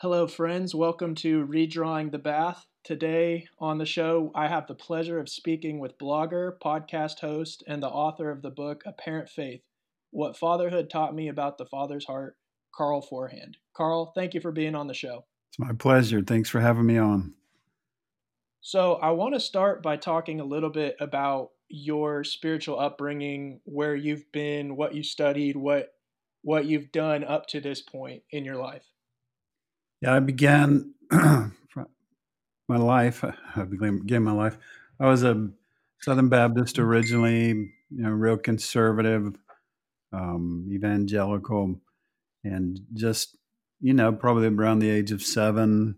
Hello, friends. Welcome to Redrawing the Bath. Today on the show, I have the pleasure of speaking with blogger, podcast host, and the author of the book Apparent Faith What Fatherhood Taught Me About the Father's Heart, Carl Forehand. Carl, thank you for being on the show. It's my pleasure. Thanks for having me on. So, I want to start by talking a little bit about your spiritual upbringing, where you've been, what you studied, what what you've done up to this point in your life. Yeah, I began my life. I began my life. I was a Southern Baptist originally, you know, real conservative, um, evangelical, and just you know, probably around the age of seven,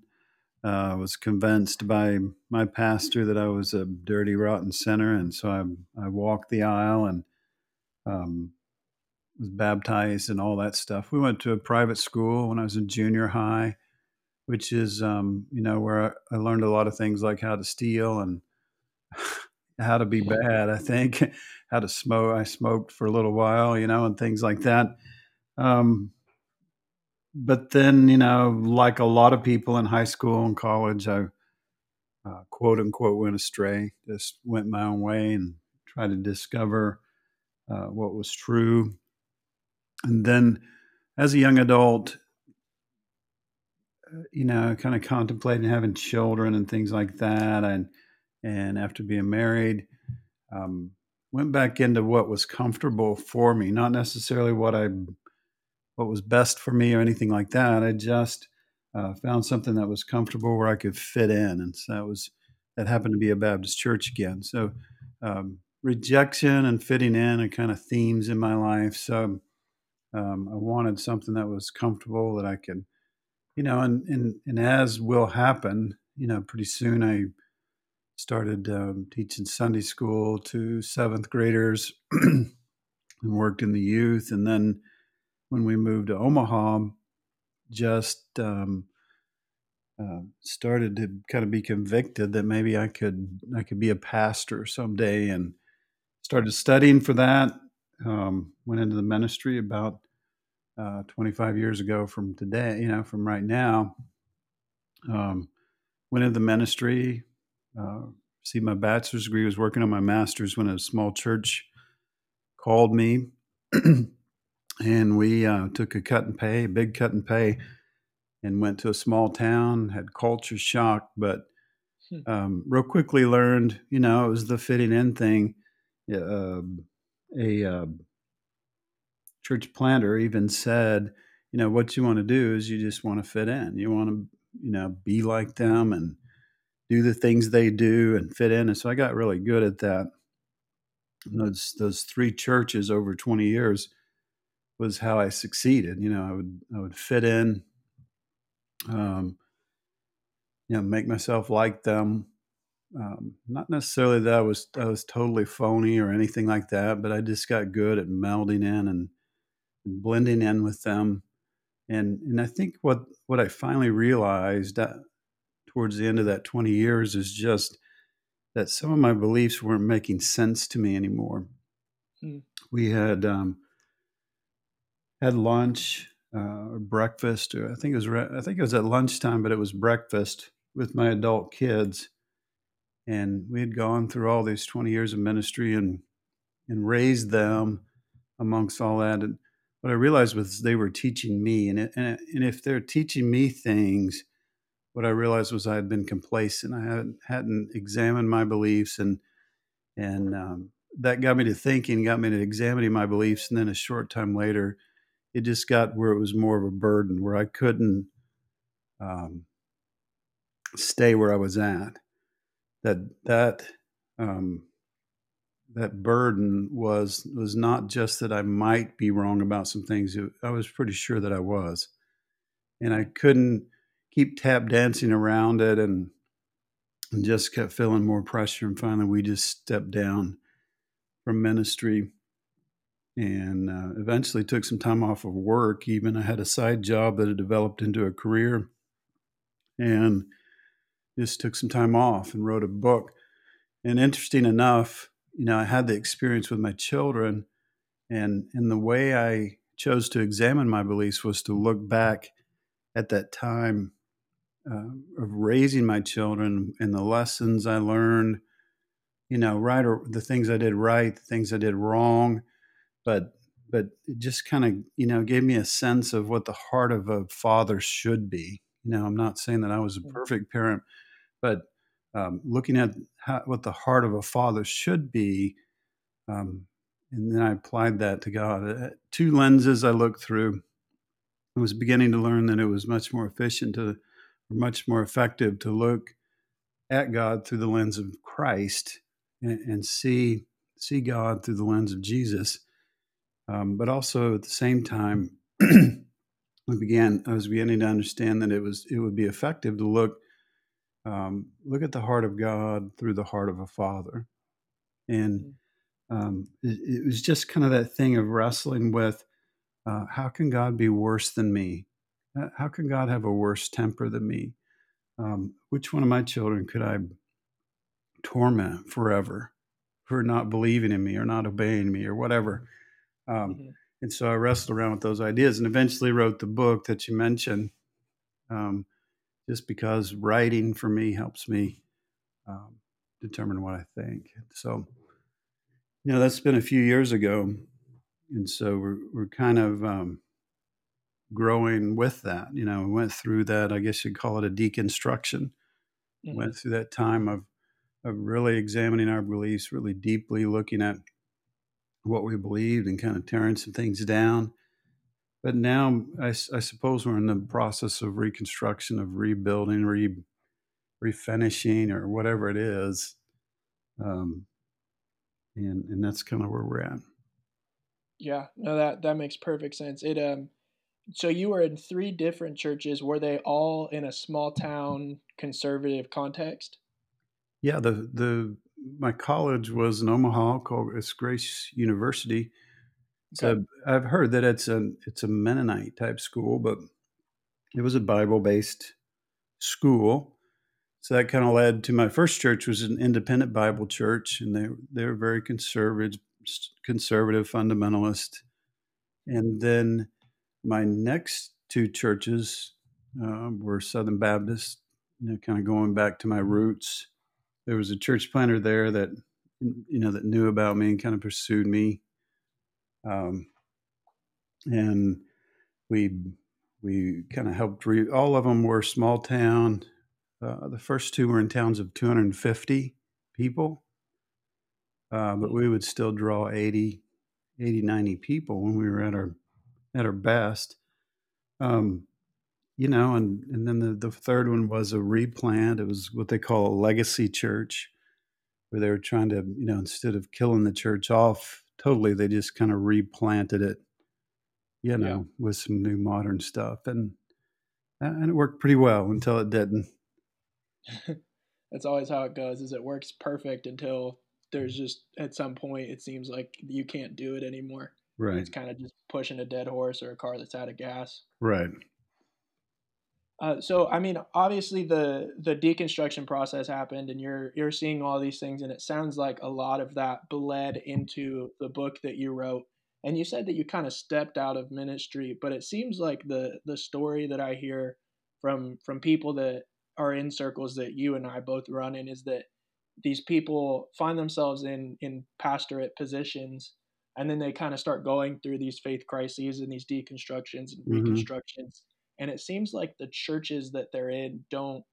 uh, was convinced by my pastor that I was a dirty, rotten sinner, and so I I walked the aisle and um, was baptized and all that stuff. We went to a private school when I was in junior high, which is um, you know where I, I learned a lot of things like how to steal and how to be bad. I think how to smoke. I smoked for a little while, you know, and things like that. Um, but then, you know, like a lot of people in high school and college, I uh, quote unquote went astray, just went my own way and tried to discover uh, what was true. And then as a young adult, you know, kind of contemplating having children and things like that. And, and after being married, um, went back into what was comfortable for me, not necessarily what I what was best for me or anything like that. I just uh, found something that was comfortable where I could fit in, and so that was that happened to be a Baptist church again. So um, rejection and fitting in are kind of themes in my life. So um, I wanted something that was comfortable that I could, you know, and and and as will happen, you know, pretty soon I started um, teaching Sunday school to seventh graders and worked in the youth, and then when we moved to Omaha, just um, uh, started to kind of be convicted that maybe I could I could be a pastor someday, and started studying for that. Um, went into the ministry about uh, 25 years ago from today, you know, from right now. Um, went into the ministry, uh, received my bachelor's degree, was working on my master's when a small church called me. and we uh, took a cut and pay, a big cut and pay, and went to a small town. Had culture shock, but hmm. um, real quickly learned, you know, it was the fitting in thing. Uh, a uh, church planter even said, you know, what you want to do is you just want to fit in. You want to, you know, be like them and do the things they do and fit in. And so I got really good at that. those those three churches over 20 years was how I succeeded. You know, I would I would fit in, um, you know, make myself like them. Um, not necessarily that I was I was totally phony or anything like that, but I just got good at melding in and, and blending in with them. And and I think what what I finally realized that towards the end of that 20 years is just that some of my beliefs weren't making sense to me anymore. Hmm. We had um, had lunch uh, or breakfast. Or I think it was re- I think it was at lunchtime, but it was breakfast with my adult kids, and we had gone through all these twenty years of ministry and and raised them amongst all that. And what I realized was they were teaching me, and it, and, and if they're teaching me things, what I realized was I had been complacent. I hadn't, hadn't examined my beliefs, and and um, that got me to thinking, got me to examining my beliefs, and then a short time later it just got where it was more of a burden where I couldn't um, stay where I was at. That that um, that burden was was not just that I might be wrong about some things. I was pretty sure that I was, and I couldn't keep tap dancing around it, and, and just kept feeling more pressure. And finally, we just stepped down from ministry and uh, eventually took some time off of work. Even I had a side job that had developed into a career, and just took some time off and wrote a book. And interesting enough, you know, I had the experience with my children, and and the way I chose to examine my beliefs was to look back at that time uh, of raising my children and the lessons I learned, you know, right or the things I did right, the things I did wrong, but but it just kind of you know gave me a sense of what the heart of a father should be. You know, I'm not saying that I was a mm. perfect parent, but um, looking at how, what the heart of a father should be, um, and then I applied that to God. Uh, two lenses I looked through. I was beginning to learn that it was much more efficient to, much more effective to look at God through the lens of Christ and, and see see God through the lens of Jesus. Um, but also at the same time, I began I was beginning to understand that it was it would be effective to look um, look at the heart of God through the heart of a father, and mm um, it, it, was just kind of that thing of wrestling with uh, how can God be worse than me? How can God have a worse temper than me? Um, which one of my children could I torment forever for not believing in me or not obeying me or whatever? Um, mm-hmm. And so I wrestled around with those ideas and eventually wrote the book that you mentioned, um, just because writing for me helps me um, determine what I think. So you know, that's been a few years ago. And so we're, we're kind of um, growing with that. You know, we went through that, I guess you'd call it a deconstruction. Mm-hmm. Went through that time of, of really examining our beliefs, really deeply looking at what we believed and kind of tearing some things down. But now I, I suppose we're in the process of reconstruction, of rebuilding, re, refinishing, or whatever it is. Um, and and that's kind of where we're at. Yeah, no, that that makes perfect sense. It um, so you were in three different churches. Were they all in a small town conservative context? Yeah, the the my college was in Omaha called it's Grace University. So okay. I've heard that it's a it's a Mennonite type school, but it was a Bible based school. So that kind of led to my first church was an independent Bible church, and they they were very conservative, conservative fundamentalist. And then my next two churches uh, were Southern Baptist, you know, kind of going back to my roots. There was a church planter there that you know that knew about me and kind of pursued me, um, and we we kind of helped. Re- all of them were small town uh, the first two were in towns of 250 people, uh, but we would still draw 80, 80, 90 people when we were at our at our best. Um, you know, and and then the, the third one was a replant. It was what they call a legacy church, where they were trying to, you know, instead of killing the church off totally, they just kind of replanted it, you know, yeah. with some new modern stuff, and and it worked pretty well until it didn't. That's always how it goes. Is it works perfect until there's just at some point it seems like you can't do it anymore. Right. It's kind of just pushing a dead horse or a car that's out of gas. Right. Uh, so I mean, obviously the the deconstruction process happened, and you're you're seeing all these things, and it sounds like a lot of that bled into the book that you wrote. And you said that you kind of stepped out of ministry, but it seems like the the story that I hear from from people that are in circles that you and I both run in is that these people find themselves in in pastorate positions and then they kind of start going through these faith crises and these deconstructions and mm-hmm. reconstructions and it seems like the churches that they're in don't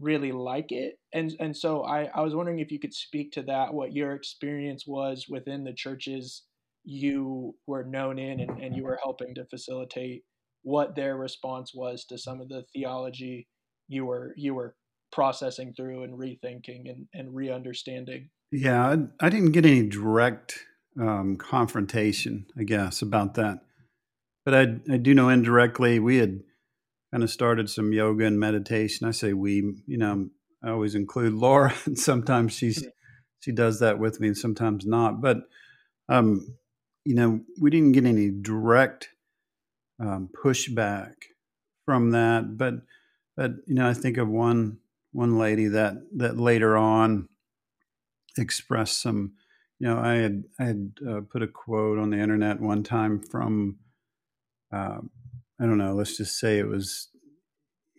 really like it. And and so I I was wondering if you could speak to that what your experience was within the churches you were known in and, and you were helping to facilitate what their response was to some of the theology you were you were processing through and rethinking and, and re-understanding. Yeah I, I didn't get any direct um, confrontation i guess about that but I, I do know indirectly we had kind of started some yoga and meditation. I say we you know i always include laura and sometimes she's she does that with me and sometimes not. But um you know we didn't get any direct um, pushback from that. But but you know, I think of one one lady that that later on expressed some. You know, I had I had uh, put a quote on the internet one time from uh, I don't know, let's just say it was,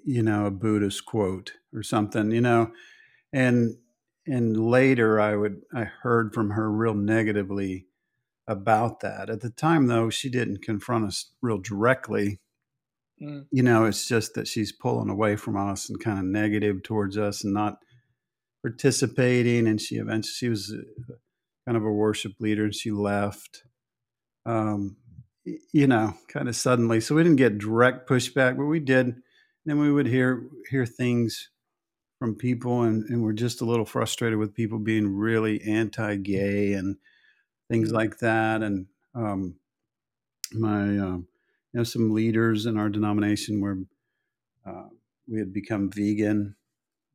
you know, a Buddhist quote or something, you know, and and later I would I heard from her real negatively about that. At the time, though, she didn't confront us real directly. Mm. You know, it's just that she's pulling away from us and kind of negative towards us and not participating. And she eventually she was uh, kind of a worship leader and she left. Um, you know, kind of suddenly. So we didn't get direct pushback, but we did. Then we would hear hear things from people, and, and we're just a little frustrated with people being really anti-gay and things mm. like that. And um, my, um, you know, some leaders in our denomination were uh, we had become vegan.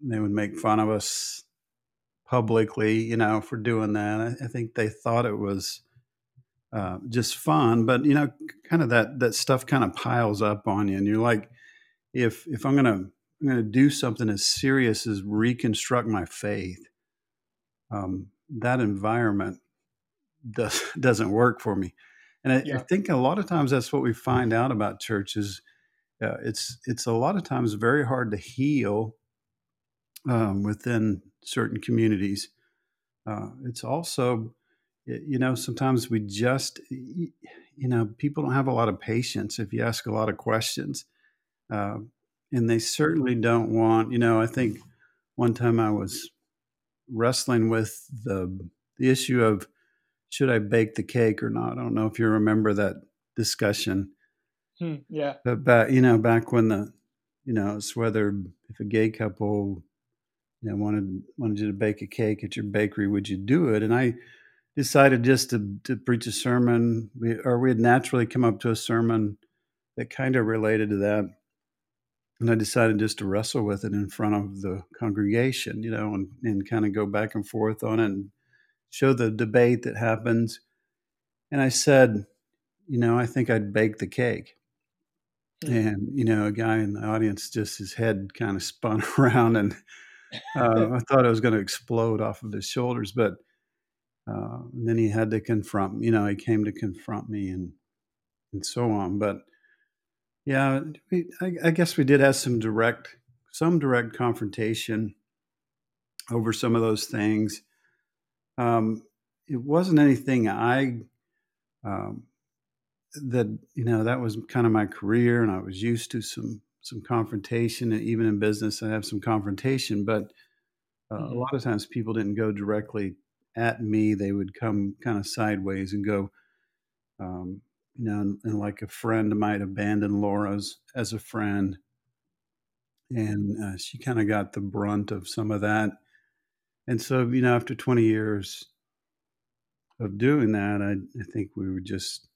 They would make fun of us publicly, you know, for doing that. I, I think they thought it was uh, just fun, but you know, kind of that that stuff kind of piles up on you, and you're like, if if I'm gonna I'm gonna do something as serious as reconstruct my faith, um, that environment does doesn't work for me, and I, yeah. I, think a lot of times that's what we find out about churches. Uh, it's it's a lot of times very hard to heal um, within certain communities. Uh, it's also you know, sometimes we just, you know, people don't have a lot of patience if you ask a lot of questions. Uh, and they certainly don't want, you know, I think one time I was wrestling with the, the issue of should I bake the cake or not? I don't know if you remember that discussion. Hmm, yeah. But back, you know, back when the, you know, it's whether if a gay couple, you know, wanted wanted you to bake a cake at your bakery, would you do it? And I decided just to, to preach a sermon, we, or we had naturally come up to a sermon that kind of related to that. And I decided just to wrestle with it in front of the congregation, you know, and, and kind of go back and forth on it and show the debate that happens. And I said, you know, I think I'd bake the cake. Mm-hmm. And, you know, a guy in the audience, just his head kind of spun around and uh, I thought it was going to explode off of his shoulders. But uh, and then he had to confront, you know, he came to confront me and and so on. But yeah, we, I, I guess we did have some direct, some direct confrontation over some of those things. Um, it wasn't anything I um, that you know that was kind of my career, and I was used to some some confrontation, and even in business, I have some confrontation. But uh, mm-hmm. a lot of times, people didn't go directly at me, they would come kind of sideways and go, um, you know, and, and, like a friend might abandon Laura's as a friend. And uh, she kind of got the brunt of some of that. And so, you know, after 20 years of doing that, I, I think we were just,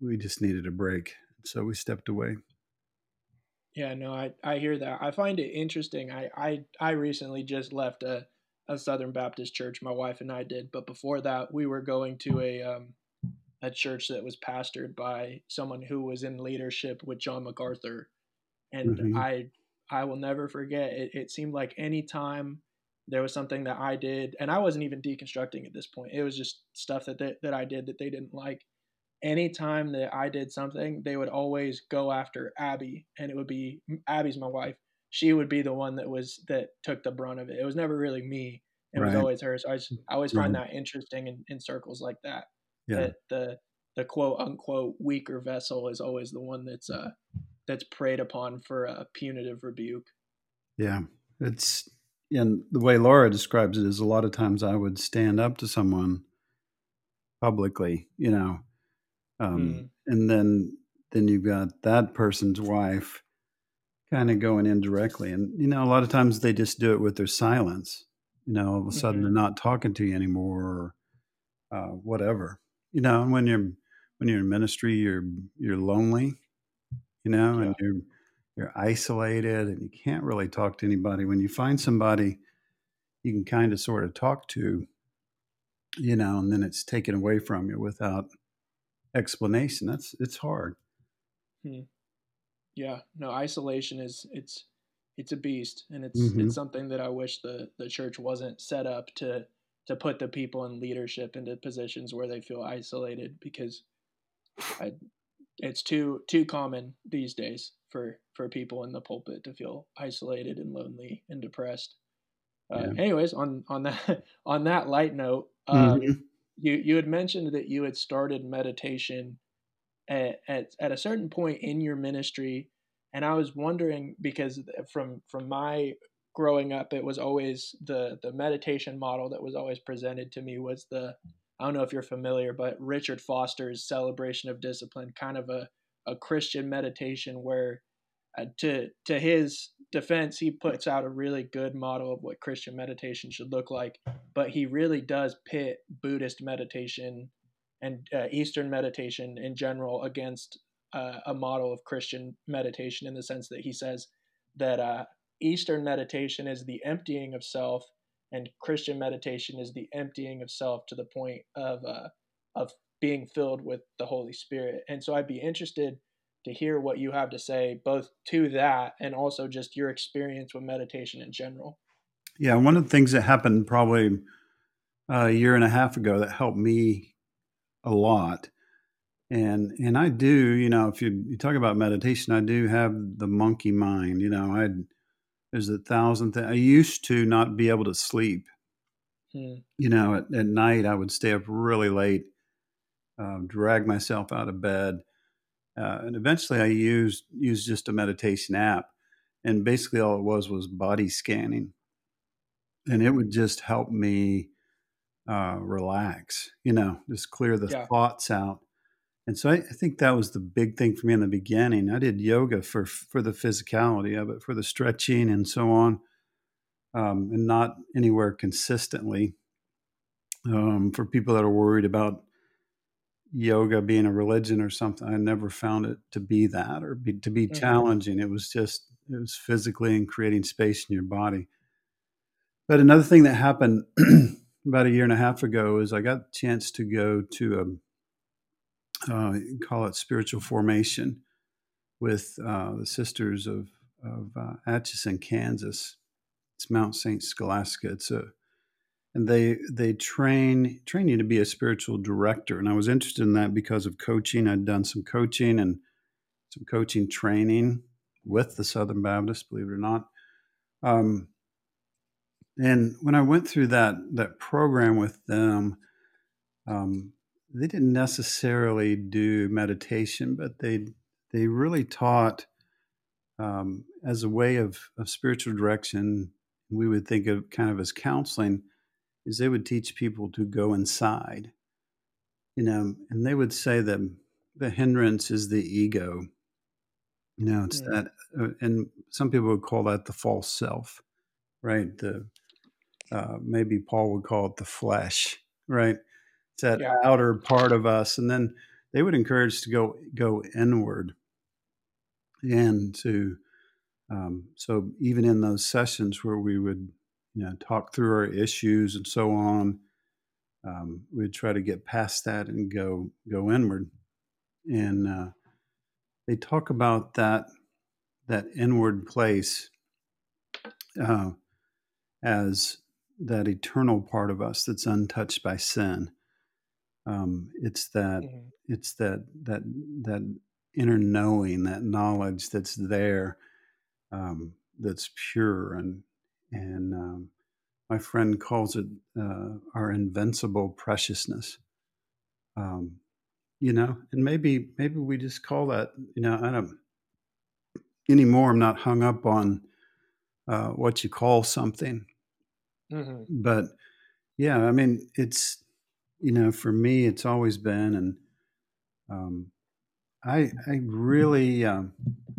we just needed a break. So we stepped away. Yeah, no, I, I hear that. I find it interesting. I, I, I recently just left a, a Southern Baptist church. My wife and I did, but before that, we were going to a um, a church that was pastored by someone who was in leadership with John MacArthur, and mm-hmm. I I will never forget. It, it seemed like any time there was something that I did, and I wasn't even deconstructing at this point. It was just stuff that they, that I did that they didn't like. Anytime that I did something, they would always go after Abby, and it would be Abby's my wife she would be the one that was that took the brunt of it. It was never really me. It right. was always her. So I, just, I always find that interesting in, in circles like that. Yeah. That the the quote unquote weaker vessel is always the one that's uh that's preyed upon for a punitive rebuke. Yeah, it's and the way Laura describes it is a lot of times I would stand up to someone publicly, you know, um, mm. and then then you've got that person's wife kind of going indirectly. And, you know, a lot of times they just do it with their silence. You know, all of a sudden mm-hmm. they're not talking to you anymore or uh, whatever. You know, and when you're when you're in ministry, you're you're lonely, you know, yeah. and you're you're isolated and you can't really talk to anybody. When you find somebody you can kind of sort of talk to, you know, and then it's taken away from you without explanation. That's it's hard. Hmm. Yeah, no, isolation is it's it's a beast, and it's mm-hmm. it's something that I wish the the church wasn't set up to to put the people in leadership into positions where they feel isolated because I it's too too common these days for for people in the pulpit to feel isolated and lonely and depressed. Uh, yeah. Anyways, on on that on that light note, um, mm-hmm. you you had mentioned that you had started meditation at, at at a certain point in your ministry, and I was wondering because from from my growing up, it was always the the meditation model that was always presented to me was the I don't know if you're familiar, but Richard Foster's celebration of discipline, kind of a, a Christian meditation where uh, to to his defense, he puts out a really good model of what Christian meditation should look like, but he really does pit Buddhist meditation and uh, Eastern meditation in general against uh, a model of Christian meditation in the sense that he says that uh, Eastern meditation is the emptying of self, and Christian meditation is the emptying of self to the point of uh, of being filled with the Holy Spirit. And so I'd be interested to hear what you have to say, both to that and also just your experience with meditation in general. Yeah, one of the things that happened probably a year and a half ago that helped me a lot. And and I do, you know, if you, you talk about meditation, I do have the monkey mind. You know, I there's a thousand things. I used to not be able to sleep. Hmm. You know, at, at night I would stay up really late, uh, drag myself out of bed, uh, and eventually I used used just a meditation app, and basically all it was was body scanning, and it would just help me uh, relax. You know, just clear the yeah. thoughts out. And so I, I, think that was the big thing for me in the beginning. I did yoga for for the physicality of it, for the stretching and so on, um, and not anywhere consistently. Um, for people that are worried about yoga being a religion or something. I never found it to be that or be, to be mm-hmm. challenging. It was just it was physically and creating space in your body. But another thing that happened about a year and a half ago is I got a chance to go to a uh, call it spiritual formation with uh, the sisters of of uh, Atchison, Kansas. It's Mount Saint Scholastica. It's a and they they train train you to be a spiritual director and i was interested in that because of coaching i'd done some coaching and some coaching training with the southern baptist believe it or not um, and when i went through that that program with them um, they didn't necessarily do meditation but they they really taught um, as a way of, of spiritual direction we would think of kind of as counseling is they would teach people to go inside, you know, and they would say that the hindrance is the ego. You know, it's yeah. that, uh, and some people would call that the false self, right? The uh, maybe Paul would call it the flesh, right? It's that yeah. outer part of us, and then they would encourage to go go inward, and to um, so even in those sessions where we would you know, talk through our issues and so on. Um, we'd try to get past that and go go inward. And uh, they talk about that that inward place uh, as that eternal part of us that's untouched by sin. Um, it's that mm-hmm. it's that that that inner knowing, that knowledge that's there, um, that's pure and and um, my friend calls it uh, our invincible preciousness. Um, you know, and maybe maybe we just call that. You know, I don't anymore. I'm not hung up on uh, what you call something, mm-hmm. but yeah, I mean, it's you know, for me, it's always been, and um, I I really um,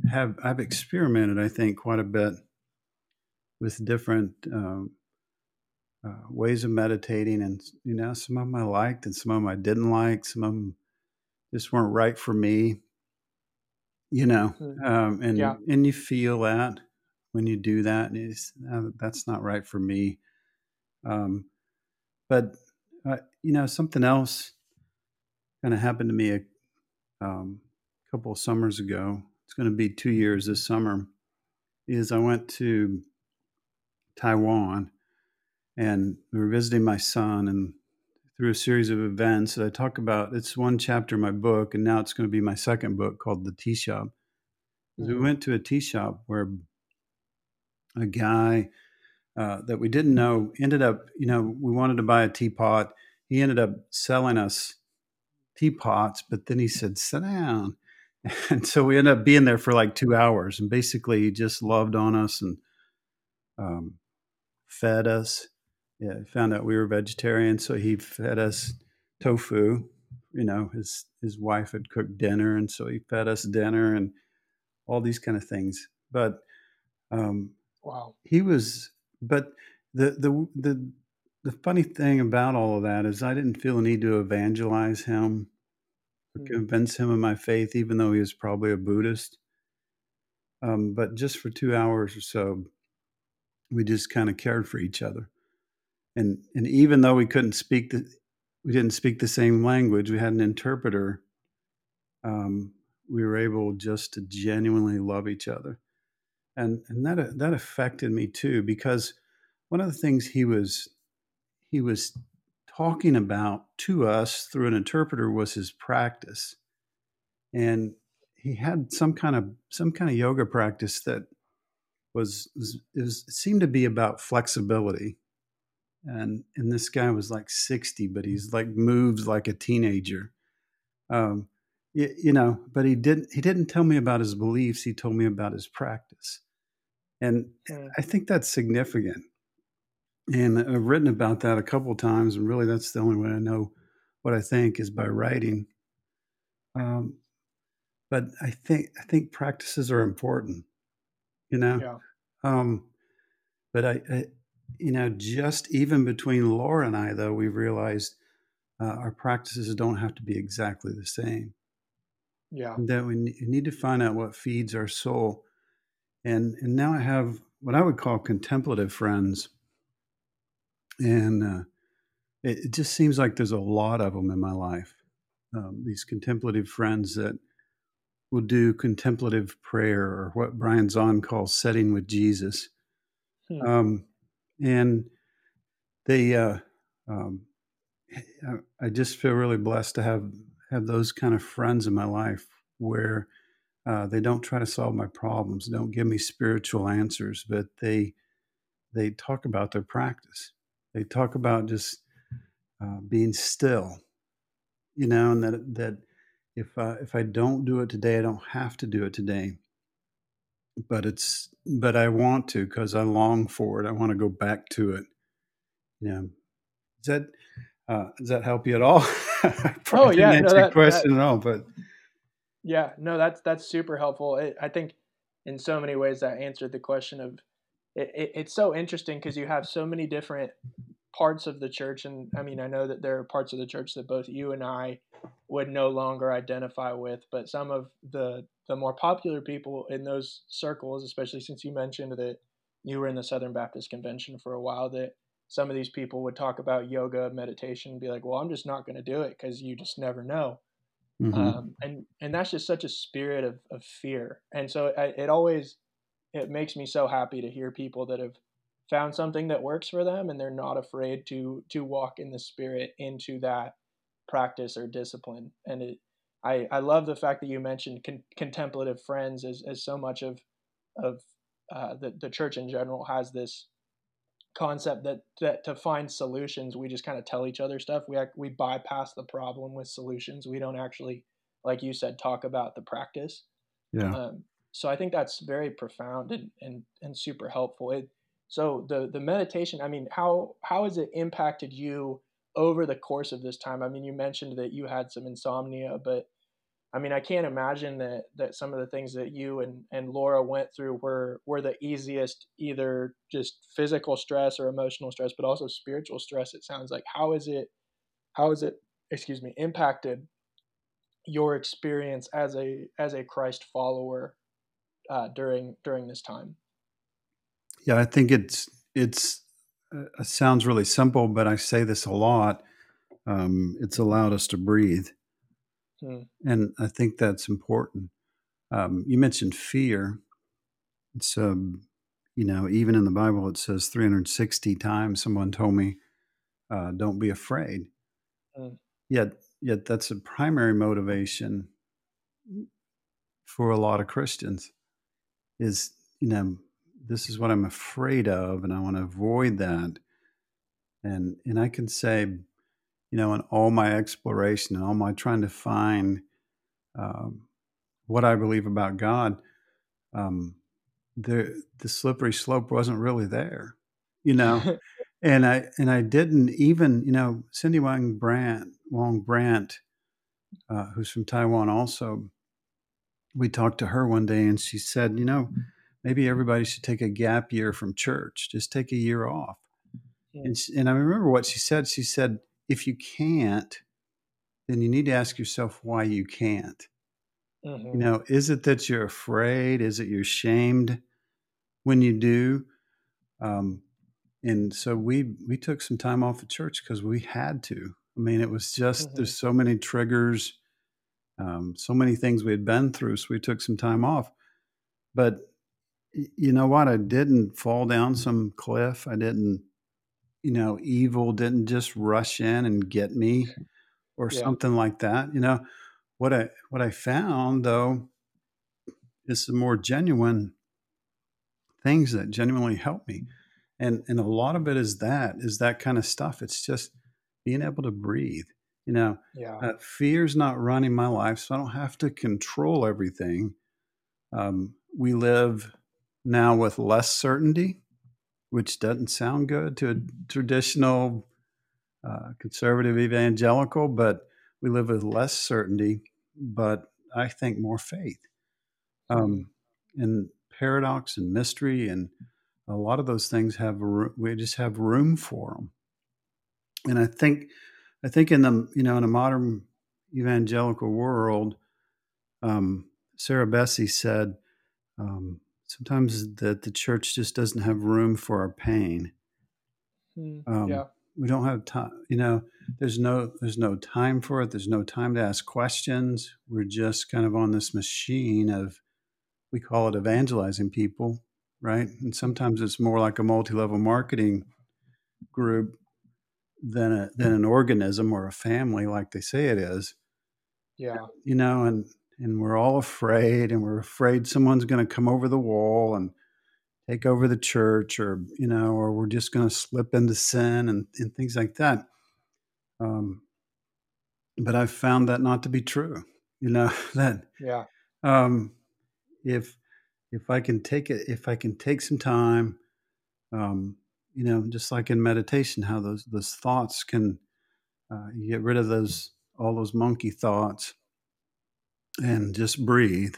have I've experimented. I think quite a bit with different um, uh, ways of meditating, and you know, some of them I liked, and some of them I didn't like. Some of them just weren't right for me. You know, mm-hmm. um, and yeah. and you feel that when you do that, and it's, uh, that's not right for me. Um, but uh, you know, something else kind of happened to me a um, couple of summers ago. It's going to be two years this summer. Is I went to Taiwan, and we were visiting my son, and through a series of events that I talk about. It's one chapter in my book, and now it's going to be my second book called The Tea Shop. Mm-hmm. We went to a tea shop where a guy uh, that we didn't know ended up, you know, we wanted to buy a teapot. He ended up selling us teapots, but then he said, sit down. And so we ended up being there for like two hours and basically he just loved on us and um, fed us. Yeah, found out we were vegetarian, so he fed us tofu. You know, his his wife had cooked dinner, and so he fed us dinner and all these kind of things. But um, wow, he was. But the the the the funny thing about all of that is, I didn't feel a need to evangelize him or hmm. convince him of my faith, even though he was probably a Buddhist. Um, but just for two hours or so, we just kind of cared for each other. And and even though we couldn't speak the we didn't speak the same language, we had an interpreter. Um, we were able just to genuinely love each other, and and that that affected me too because one of the things he was he was talking about to us through an interpreter was his practice, and he had some kind of some kind of yoga practice that was, was was, seemed to be about flexibility. And and this guy was like 60 but he's like moves like a teenager. Um you, you know but he didn't he didn't tell me about his beliefs he told me about his practice and i think that's significant. And i've written about that a couple times and really that's the only way i know what i think is by writing. Um but i think i think practices are important you know? Yeah. um but I, I you know just even between laura and i though we've realized uh, our practices don't have to be exactly the same. Yeah. That we need to find out what feeds our soul and and now i have what i would call contemplative friends and uh, it, it, just seems like there's a lot of them in my life um, these contemplative friends that will do contemplative prayer or what Brian Zahnd calls setting with Jesus. Hmm. Um, and they, uh, um, I just feel really blessed to have have those kind of friends in my life where uh, they don't try to solve my problems, don't give me spiritual answers, but they they talk about their practice. They talk about just uh, being still, you know, and that that if uh, if I don't do it today, I don't have to do it today. But it's but I want to because I long for it. I want to go back to it. Yeah. Does that uh, does that help you at all? oh yeah, answer no, that, question that, at all, but yeah, no, that's that's super helpful. It, I think in so many ways that answered the question of it, it, it's so interesting because you have so many different parts of the church and i mean i know that there are parts of the church that both you and i would no longer identify with but some of the the more popular people in those circles especially since you mentioned that you were in the southern baptist convention for a while that some of these people would talk about yoga meditation and be like well i'm just not going to do it because you just never know mm-hmm. um, and and that's just such a spirit of, of fear and so I, it always it makes me so happy to hear people that have found something that works for them and they're not afraid to to walk in the spirit into that practice or discipline and it i i love the fact that you mentioned con- contemplative friends as, as so much of of uh, the, the church in general has this concept that, that to find solutions we just kind of tell each other stuff. We act, we bypass the problem with solutions. We don't actually like you said talk about the practice. Yeah. Um, so i think that's very profound and and, and super helpful. It so the the meditation, I mean, how how has it impacted you over the course of this time? I mean, you mentioned that you had some insomnia, but I mean, I can't imagine that that some of the things that you and, and Laura went through were were the easiest, either just physical stress or emotional stress, but also spiritual stress. It sounds like how is it how is it excuse me impacted your experience as a as a Christ follower uh, during during this time? Yeah, I think it's it's uh, sounds really simple, but I say this a lot. Um, it's allowed us to breathe, hmm. and I think that's important. Um, you mentioned fear. It's um, you know, even in the Bible, it says 360 times. Someone told me, uh, "Don't be afraid." mm. yet yet that's a primary motivation for a lot of Christians is you know this is what I'm afraid of and I want to avoid that and and I can say you know in all my exploration and all my trying to find um, what I believe about God um, the the slippery slope wasn't really there you know? And I and I didn't even you know Cindy Wang Brandt Wong Brandt uh, who's from Taiwan also we talked to her one day and she said you know maybe everybody should take a gap year from church just take a year off. Yeah. and, she, and I remember what she said. She said if you can't then you need to ask yourself why you can't mm-hmm. you know is it that you're afraid is it you're shamed when you do um, and so we we took some time off of church because we had to. I mean, it was just mm-hmm. there's so many triggers, um, so many things we had been through, so we took some time off. But you know what? I didn't fall down some cliff. I didn't, you know, evil didn't just rush in and get me, or yeah. something like that. You know, what I what I found though is some more genuine things that genuinely helped me. And and a lot of it is that is that kind of stuff. It's just being able to breathe you know? Yeah. Uh, fear's not running my life so i don't have to control everything. Um, we live now with less certainty which doesn't sound good to a traditional uh, conservative evangelical but we live with less certainty but i think more faith. Um, and paradox and mystery and a lot of those things have we just have room for them and i think i think in the you know in a modern evangelical world um, sarah Bessey said um, sometimes that the church just doesn't have room for our pain. Hmm, um, yeah. we don't have time you know there's no there's no time for it. There's no time to ask questions. We're just kind of on this machine of we call it evangelizing people right? And sometimes it's more like a multi-level marketing group than a, than an organism or a family, like they say it is. Yeah, you know, and and we're all afraid, and we're afraid someone's going to come over the wall and take over the church, or you know, or we're just going to slip into sin and and things like that. Um, but I've found that not to be true. You know that yeah. Um, if if I can take it, if I can take some time, um, you know, just like in meditation, how those those thoughts can uh, you get rid of those all those monkey thoughts and just breathe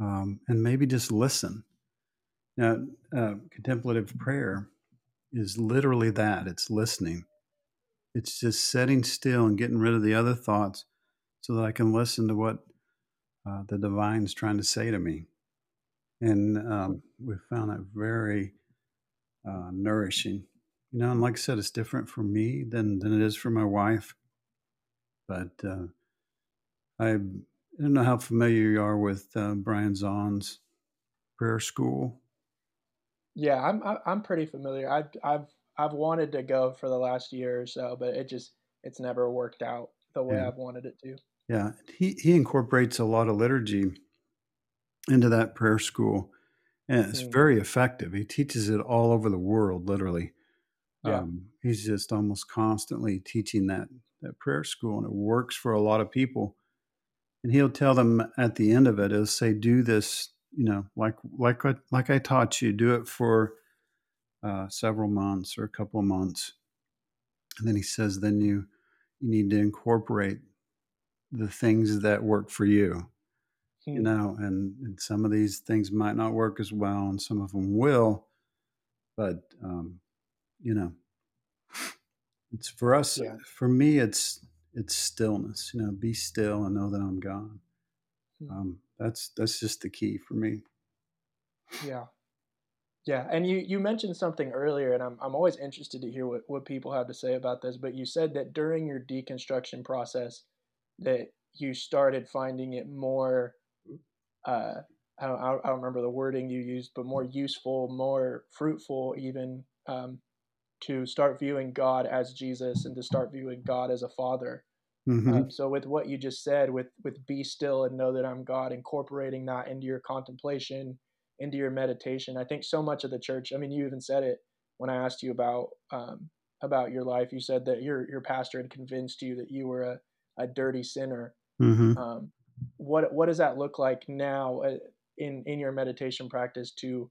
um, and maybe just listen. Now, uh, contemplative prayer is literally that it's listening. It's just sitting still and getting rid of the other thoughts so that I can listen to what uh, the divine's trying to say to me and um, we found it very uh, nourishing. You know, and like I said, it's different for me than than it is for my wife. But uh, I, I don't know how familiar you are with uh, Brian Zahnd's prayer school. Yeah, I'm I'm pretty familiar. I've I've I've wanted to go for the last year or so, but it just it's never worked out the way yeah. I've wanted it to. Yeah, he he incorporates a lot of liturgy into that prayer school. And it's mm. very effective. He teaches it all over the world, literally. Yeah. Um, he's just almost constantly teaching that that prayer school, and it works for a lot of people. And he'll tell them at the end of it, he'll say, "Do this, you know, like like like I taught you. Do it for uh, several months or a couple of months." And then he says, "Then you you need to incorporate the things that work for you." you hmm. know, and, and some of these things might not work as well, and some of them will. But um, you know, it's for us. Yeah. For me, it's it's stillness. You know, be still and know that I'm God. Hmm. Um, that's that's just the key for me. Yeah. Yeah, and you, you mentioned something earlier, and I'm, I'm always interested to hear what, what people have to say about this. But you said that during your deconstruction process, that you started finding it more uh, I don't, I don't remember the wording you used, but more useful, more fruitful, even um, to start viewing God as Jesus and to start viewing God as a father. Mm-hmm. Um, so with what you just said, with with be still and know that I'm God, incorporating that into your contemplation, into your meditation, I think so much of the church. I mean, you even said it when I asked you about um, about your life. You said that your your pastor had convinced you that you were a, a dirty sinner. Mm-hmm. Um, what what does that look like now uh, in in your meditation practice to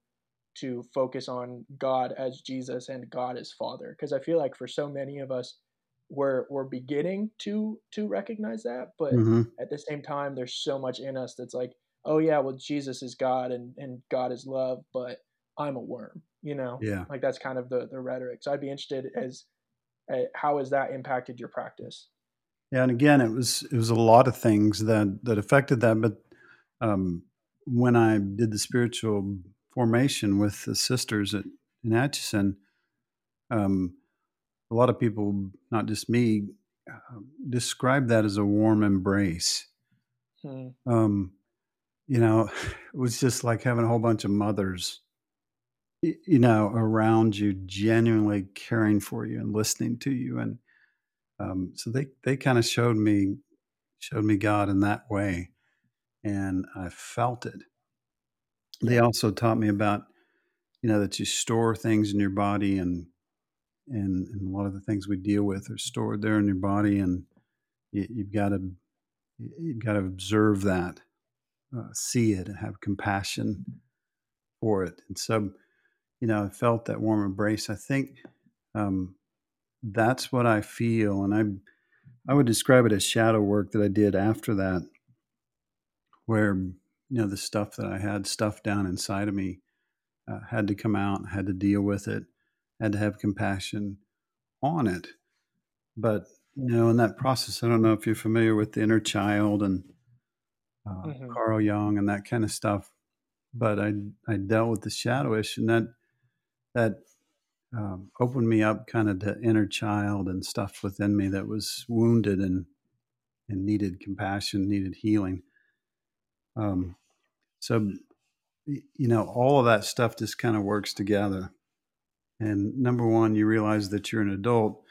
to focus on God as Jesus and God as Father? Because I feel like for so many of us, we're we're beginning to to recognize that, but Mm-hmm. at the same time, there's so much in us that's like, oh yeah, well Jesus is God and and God is love, but I'm a worm, you know. Yeah. Like that's kind of the the rhetoric. So I'd be interested as uh, how has that impacted your practice? Yeah, and again, it was it was a lot of things that that affected that. But um, when I did the spiritual formation with the sisters at in Atchison, um, a lot of people, not just me, uh, describe that as a warm embrace. Hmm. Um, you know, it was just like having a whole bunch of mothers, you know, around you, genuinely caring for you and listening to you, and um, so they they kind of showed me showed me God in that way, and I felt it. They also taught me about you know that you store things in your body and and, and a lot of the things we deal with are stored there in your body and you, you've got to you've got to observe that uh, see it and have compassion for it. And so you know i felt that warm embrace. I think um, that's what i feel and i i would describe it as shadow work that i did after that where you know the stuff that i had stuffed down inside of me uh, had to come out had to deal with it had to have compassion on it. But you know, in that process, I don't know if you're familiar with the inner child and uh, Mhm. Carl Jung and that kind of stuff. But I I dealt with the shadowish, and that that um, opened me up kind of to inner child and stuff within me that was wounded and and needed compassion, needed healing. Um, so you know, all of that stuff just kind of works together. And number one, you realize that you're an adult,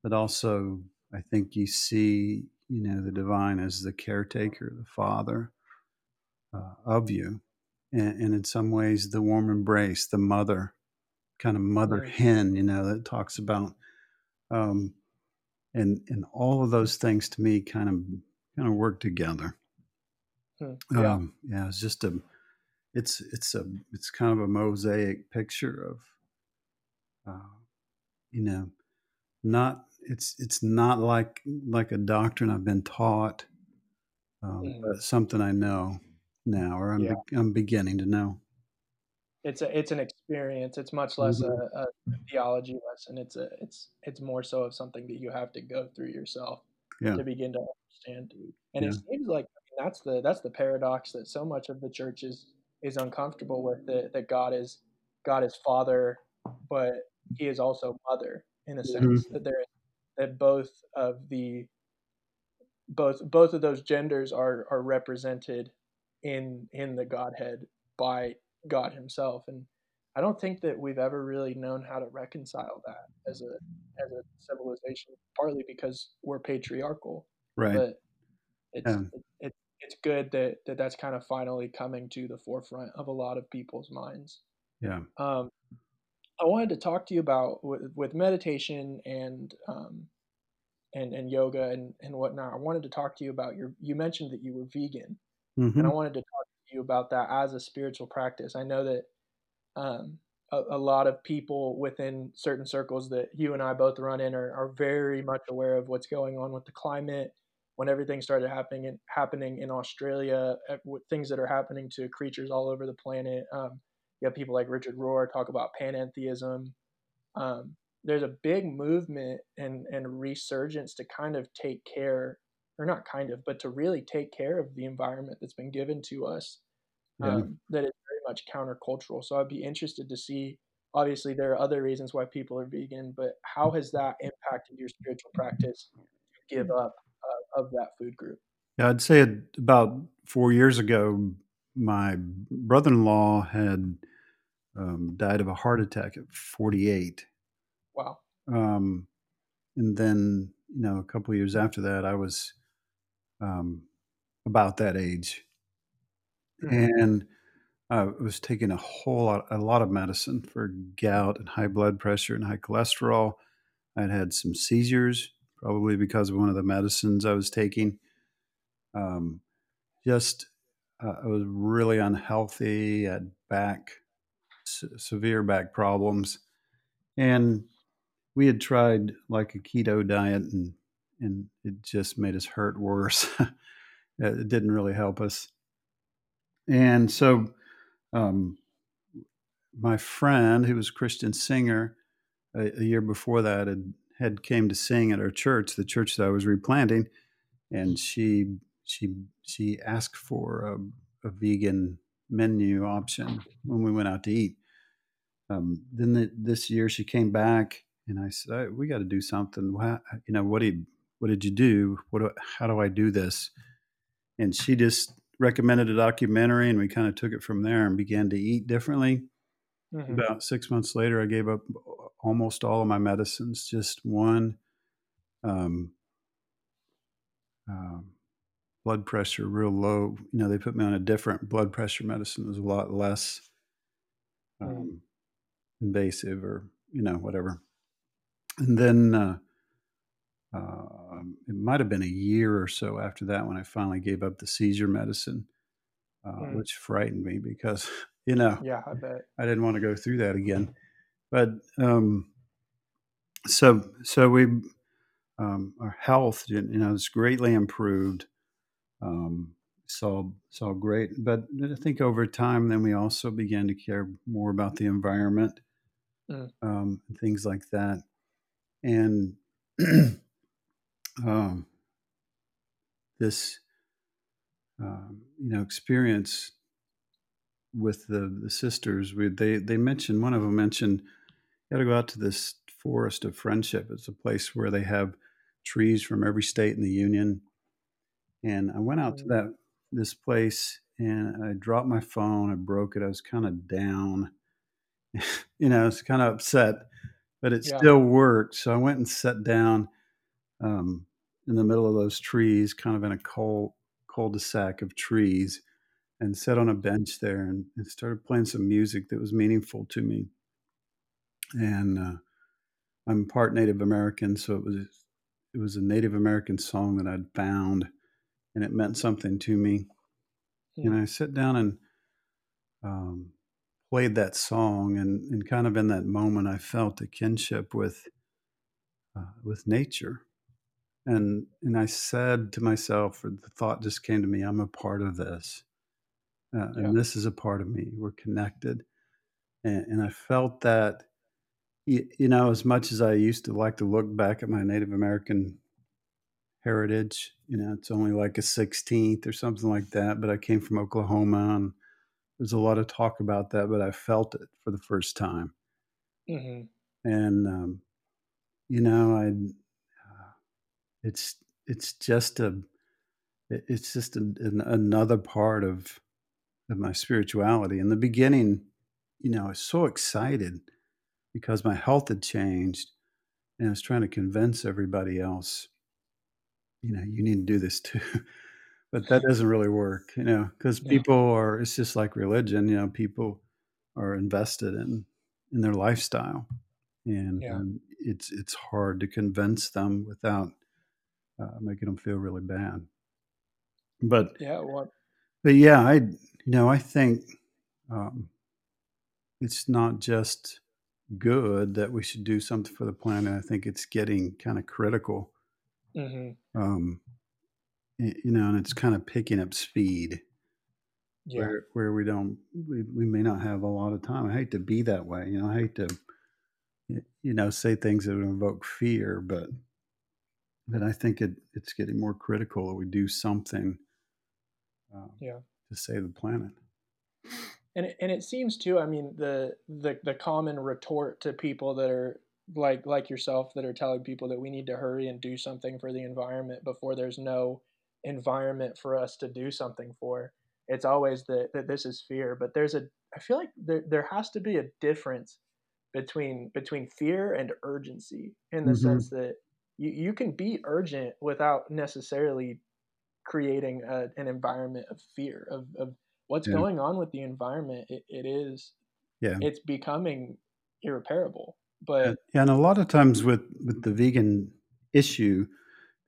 but also I think you see, you know, the divine as the caretaker, the father uh, of you. And, and in some ways, the warm embrace, the mother, kind of mother Mm. hen, you know, that talks about. Um, and, and all of those things to me kind of kind of work together. Hmm. Yeah. Um, yeah, it's just a, it's it's a it's kind of a mosaic picture of, uh, you know, not it's it's not like like a doctrine I've been taught, um, Mhm. but something I know now, or I'm Yeah. be, I'm beginning to know. It's a it's an experience. It's much less Mhm. a, a theology lesson. It's a it's it's more so of something that you have to go through yourself Yeah, to begin to understand. And yeah, it seems like that's the that's the paradox that so much of the church is is uncomfortable with that that God is God is Father, but He is also Mother in a sense mm-hmm. that there that both of the both both of those genders are are represented in in the Godhead by God Himself, and I don't think that we've ever really known how to reconcile that as a as a civilization. Partly because we're patriarchal, right. but it's Yeah, it, it, it's good that, that that's kind of finally coming to the forefront of a lot of people's minds. yeah. Um, I wanted to talk to you about with, with meditation and um, and and yoga and and whatnot. I wanted to talk to you about your. You mentioned that you were vegan, and I wanted to talk to you about that as a spiritual practice. I know that um, a, a lot of people within certain circles that you and I both run in are, are very much aware of what's going on with the climate. When everything started happening in, happening in Australia, uh, things that are happening to creatures all over the planet. Um, you have people like Richard Rohr talk about panentheism. Um, there's a big movement and, and resurgence to kind of take care, or not kind of, but to really take care of the environment that's been given to us um, that is very much countercultural. So I'd be interested to see. Obviously, there are other reasons why people are vegan, but how has that impacted your spiritual practice to give up of that food group? yeah. I'd say about four years ago, my brother-in-law had um, died of a heart attack at 48, Wow. Um, and then you know, a couple years after that, I was um, about that age, mm-hmm. and I was taking a whole lot, a lot of medicine for gout and high blood pressure and high cholesterol. I'd had some seizures, probably because of one of the medicines I was taking. Um, just, uh, I was really unhealthy. Had back, severe back problems, and we had tried like a keto diet, and and it just made us hurt worse. it didn't really help us, and so um, my friend, who was Christian singer, a, a, year before that had had came to sing at our church, the church that I was replanting, and she she she asked for a, a vegan menu option when we went out to eat. Um, then the, this year she came back, and I said, "We got to do something. you know, what did what did you do? What do, how do I do this?" And she just recommended a documentary and we kind of took it from there and began to eat differently. Mm-hmm. About six months later, I gave up almost all of my medicines, just one um, um, blood pressure real low. You know, they put me on a different blood pressure medicine. It was a lot less um, mm. invasive or, you know, whatever. And then uh, uh, it might have been a year or so after that when I finally gave up the seizure medicine, uh, mm. which frightened me because you know, yeah, I bet I didn't want to go through that again. But um, so so we um, our health, you know, is greatly improved. Um, saw saw great, but I think over time, then we also began to care more about the environment, mm. um, things like that, and um, this um, you know experience with the the sisters. We, they they mentioned one of them mentioned you got to go out to this forest of friendship. It's a place where they have trees from every state in the union. And I went out to mm. that this place and I dropped my phone. I broke it. I was kind of down. you know, I was kind of upset, but it yeah. still worked. So I went and sat down um, in the middle of those trees, kind of in a cold cul-de-sac of trees, and sat on a bench there and, and started playing some music that was meaningful to me. And uh, I'm part Native American, so it was it was a Native American song that I'd found, and it meant something to me. Hmm. And I sat down and um, played that song, and, and kind of in that moment, I felt a kinship with uh, with nature and and I said to myself, or the thought just came to me, I'm a part of this, uh, yeah. and this is a part of me. We're connected, and, and I felt that, you, you, know, as much as I used to like to look back at my Native American heritage, you know, it's only like a 16th or something like that, but I came from Oklahoma, and there's a lot of talk about that, but I felt it for the first time, mm-hmm. and um, you know, I it's it's just a it's just a, an, another part of of my spirituality. In the beginning, you know, I was so excited because my health had changed, and I was trying to convince everybody else, you know, you need to do this too. but that doesn't really work, you know, because yeah. people are. It's just like religion, you know. People are invested in in their lifestyle, and yeah. um, it's it's hard to convince them without uh, making them feel really bad. But yeah, what? But yeah, I you know I think um, it's not just good that we should do something for the planet. I think it's getting kind of critical. Mm-hmm. Um, you know, and it's kind of picking up speed. Yeah. Where, where we don't, we, we may not have a lot of time. I hate to be that way. You know, I hate to, you know, say things that invoke fear, but but I think it, it's getting more critical that we do something um, yeah. To save the planet. And it, and it seems too. I mean, the, the the common retort to people that are like like yourself that are telling people that we need to hurry and do something for the environment before there's no environment for us to do something for. It's always that that this is fear, but there's a. I feel like there there has to be a difference between between fear and urgency in the Mm-hmm. sense that you, you can be urgent without necessarily creating a, an environment of fear of, of what's Yeah. going on with the environment it, it is Yeah. it's becoming irreparable but yeah, and a lot of times with with the vegan issue,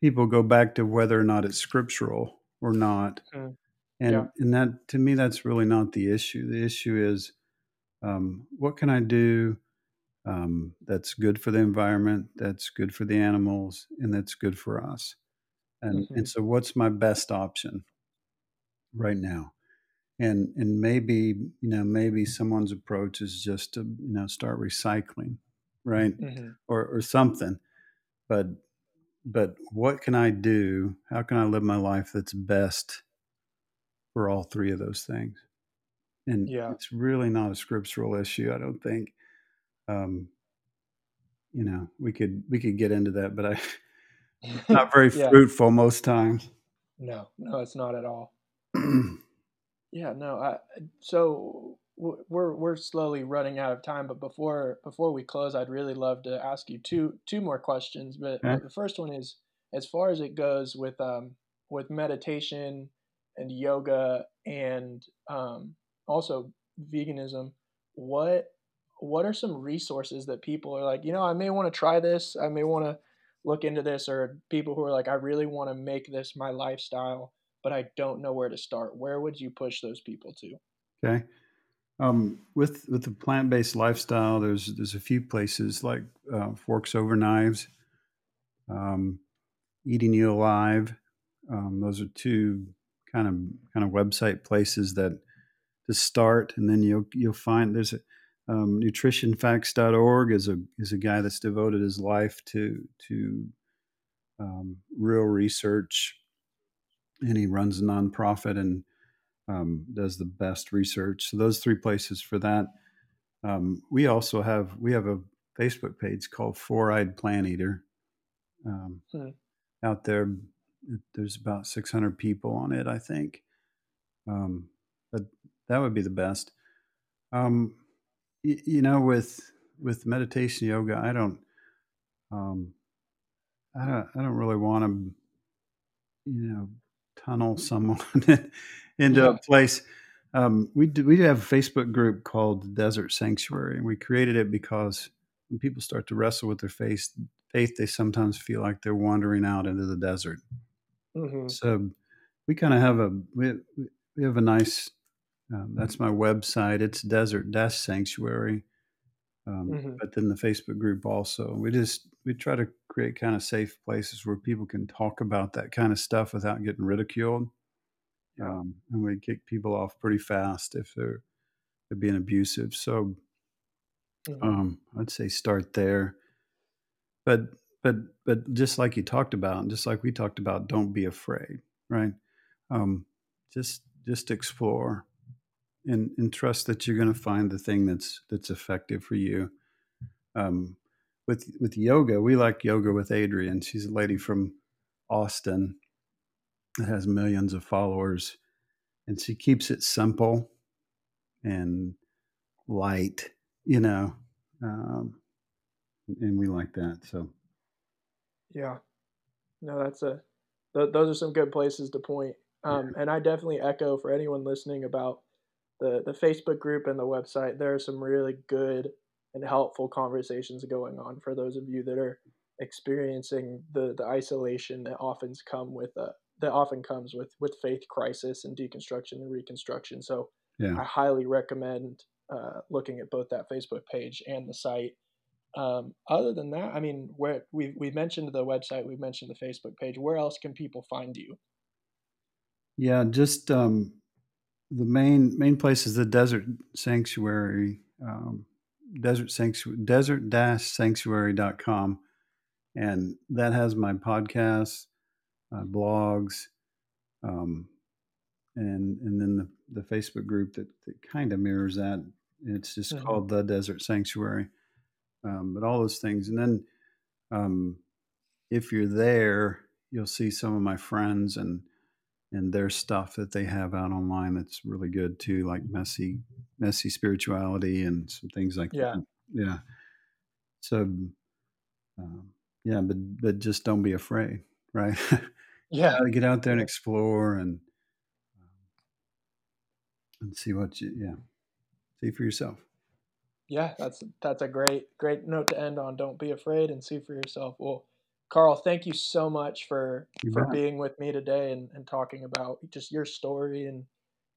people go back to whether or not it's scriptural or not, Mm, and yeah. and that to me that's really not the issue. The issue is um, what can I do um, that's good for the environment, that's good for the animals, and that's good for us. And Mhm. and so, what's my best option right now? And and maybe you know maybe someone's approach is just to you know start recycling, right? Mhm. or or something. But but what can I do? How can I live my life that's best for all three of those things? And yeah it's really not a scriptural issue, I don't think. Um, you know, we could we could get into that, but I not very yeah fruitful most times. no no it's not at all Yeah, no. I, so we're we're slowly running out of time, but before before we close, I'd really love to ask you two two more questions. But, okay. but the first one is, as far as it goes with um with meditation and yoga and um also veganism, what what are some resources that people are like, you know, I may want to try this, I may want to look into this, or people who are like, I really want to make this my lifestyle but I don't know where to start. Where would you push those people to? Okay. Um, with with the plant based lifestyle, there's there's a few places like uh, Forks Over Knives, um, Eating You Alive. Um, those are two kind of kind of website places that to start, and then you'll you'll find there's a um, nutritionfacts.org is a is a guy that's devoted his life to to um, real research, and he runs a nonprofit and um, does the best research. So those three places for that. Um, we also have we have a Facebook page called Four Eyed Plant Eater. Um, Hmm. Out there, there's about 600 people on it, I think. Um, but that would be the best. Um, you know, with with meditation yoga, I don't, um, I don't, I don't really want to, you know, tunnel someone into Yeah. a place. Um, we do, we have a Facebook group called the Desert Sanctuary, and we created it because when people start to wrestle with their faith, faith, they sometimes feel like they're wandering out into the desert. hmm So we kind of have a we, we have a nice. Um, that's my website. It's Desert Dash Sanctuary. Um, hmm but then the Facebook group also. We just we try to create kind of safe places where people can talk about that kind of stuff without getting ridiculed. Um, and we kick people off pretty fast if they're they're being abusive. So Mhm. um, I'd say start there. But but but just like you talked about, and just like we talked about, don't be afraid, right? Um, just just explore and, and trust that you're going to find the thing that's that's effective for you. Um, with with yoga, we like yoga with Adriene. She's a lady from Austin that has millions of followers, and she keeps it simple and light, you know, um, and we like that. So Yeah. No, that's a. Th- those are some good places to point. Um, and I definitely echo for anyone listening about the the Facebook group and the website. There are some really good and helpful conversations going on for those of you that are experiencing the the isolation that often come with uh, that often comes with with faith crisis and deconstruction and reconstruction. So yeah, I highly recommend uh, looking at both that Facebook page and the site. Um, other than that, I mean, where we we mentioned the website, we mentioned the Facebook page. Where else can people find you? yeah. Just um, the main main place is the Desert Sanctuary, um, Desert Sanctuary, Desert Dash Sanctuary.com, and that has my podcasts, uh, blogs, um, and and then the, the Facebook group that, that kind of mirrors that. It's just Mhm. called the Desert Sanctuary. Um, but all those things, and then um, if you're there, you'll see some of my friends and and their stuff that they have out online that's really good too, like messy messy spirituality and some things like Yeah. that. Yeah. so um, yeah, but but just don't be afraid, right? Yeah. get out there and explore and and see what you yeah see for yourself. Yeah, that's that's a great great note to end on. Don't be afraid and see for yourself. Well, Carl, thank you so much for You for bet. being with me today and, and talking about just your story and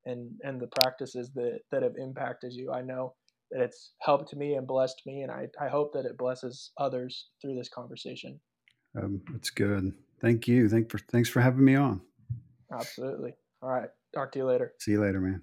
and and the practices that that have impacted you. I know that it's helped me and blessed me, and I I hope that it blesses others through this conversation. Um, that's good. Thank you. Thank for thanks for having me on. Absolutely. All right. Talk to you later. See you later, man.